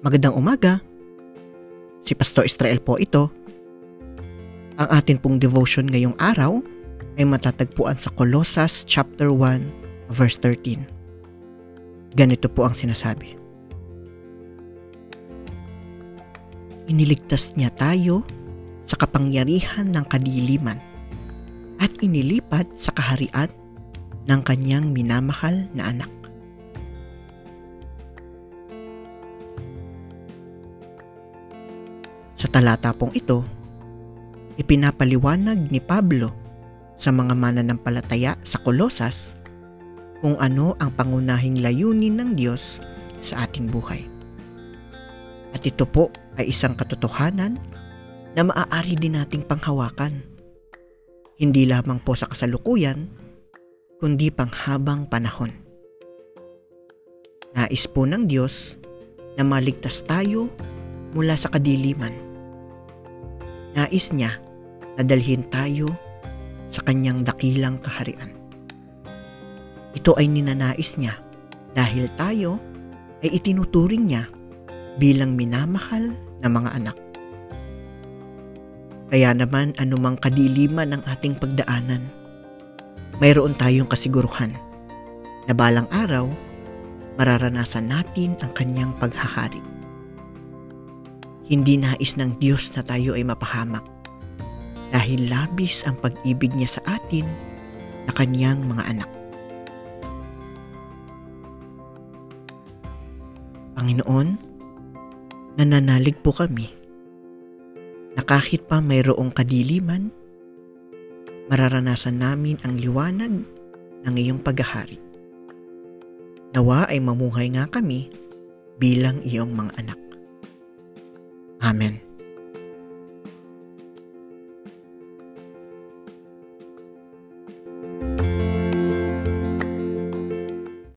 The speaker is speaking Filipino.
Magandang umaga. Si Pastor Israel po ito. Ang atin pong devotion ngayong araw ay matatagpuan sa Colossus chapter 1 verse 13. Ganito po ang sinasabi. Iniligtas niya tayo sa kapangyarihan ng kadiliman at inilipat sa kaharian ng kanyang minamahal na anak. Sa talata pong ito, ipinapaliwanag ni Pablo sa mga mananampalataya sa Kolosas kung ano ang pangunahing layunin ng Diyos sa ating buhay. At ito po ay isang katotohanan na maaari din nating panghawakan. Hindi lamang po sa kasalukuyan, kundi panghabang panahon. Nais po ng Diyos na maligtas tayo mula sa kadiliman Nais niya na dalhin tayo sa kanyang dakilang kaharian. Ito ay ninanais niya dahil tayo ay itinuturing niya bilang minamahal na mga anak. Kaya naman anumang kadiliman ng ating pagdaanan, mayroon tayong kasiguruhan na balang araw mararanasan natin ang kanyang paghahari. Hindi nais ng Diyos na tayo ay mapahamak dahil labis ang pag-ibig niya sa atin na kanyang mga anak. Panginoon, nananalig po kami na kahit pa mayroong kadiliman, mararanasan namin ang liwanag ng iyong paghahari. Nawa ay mamuhay nga kami bilang iyong mga anak. Amen.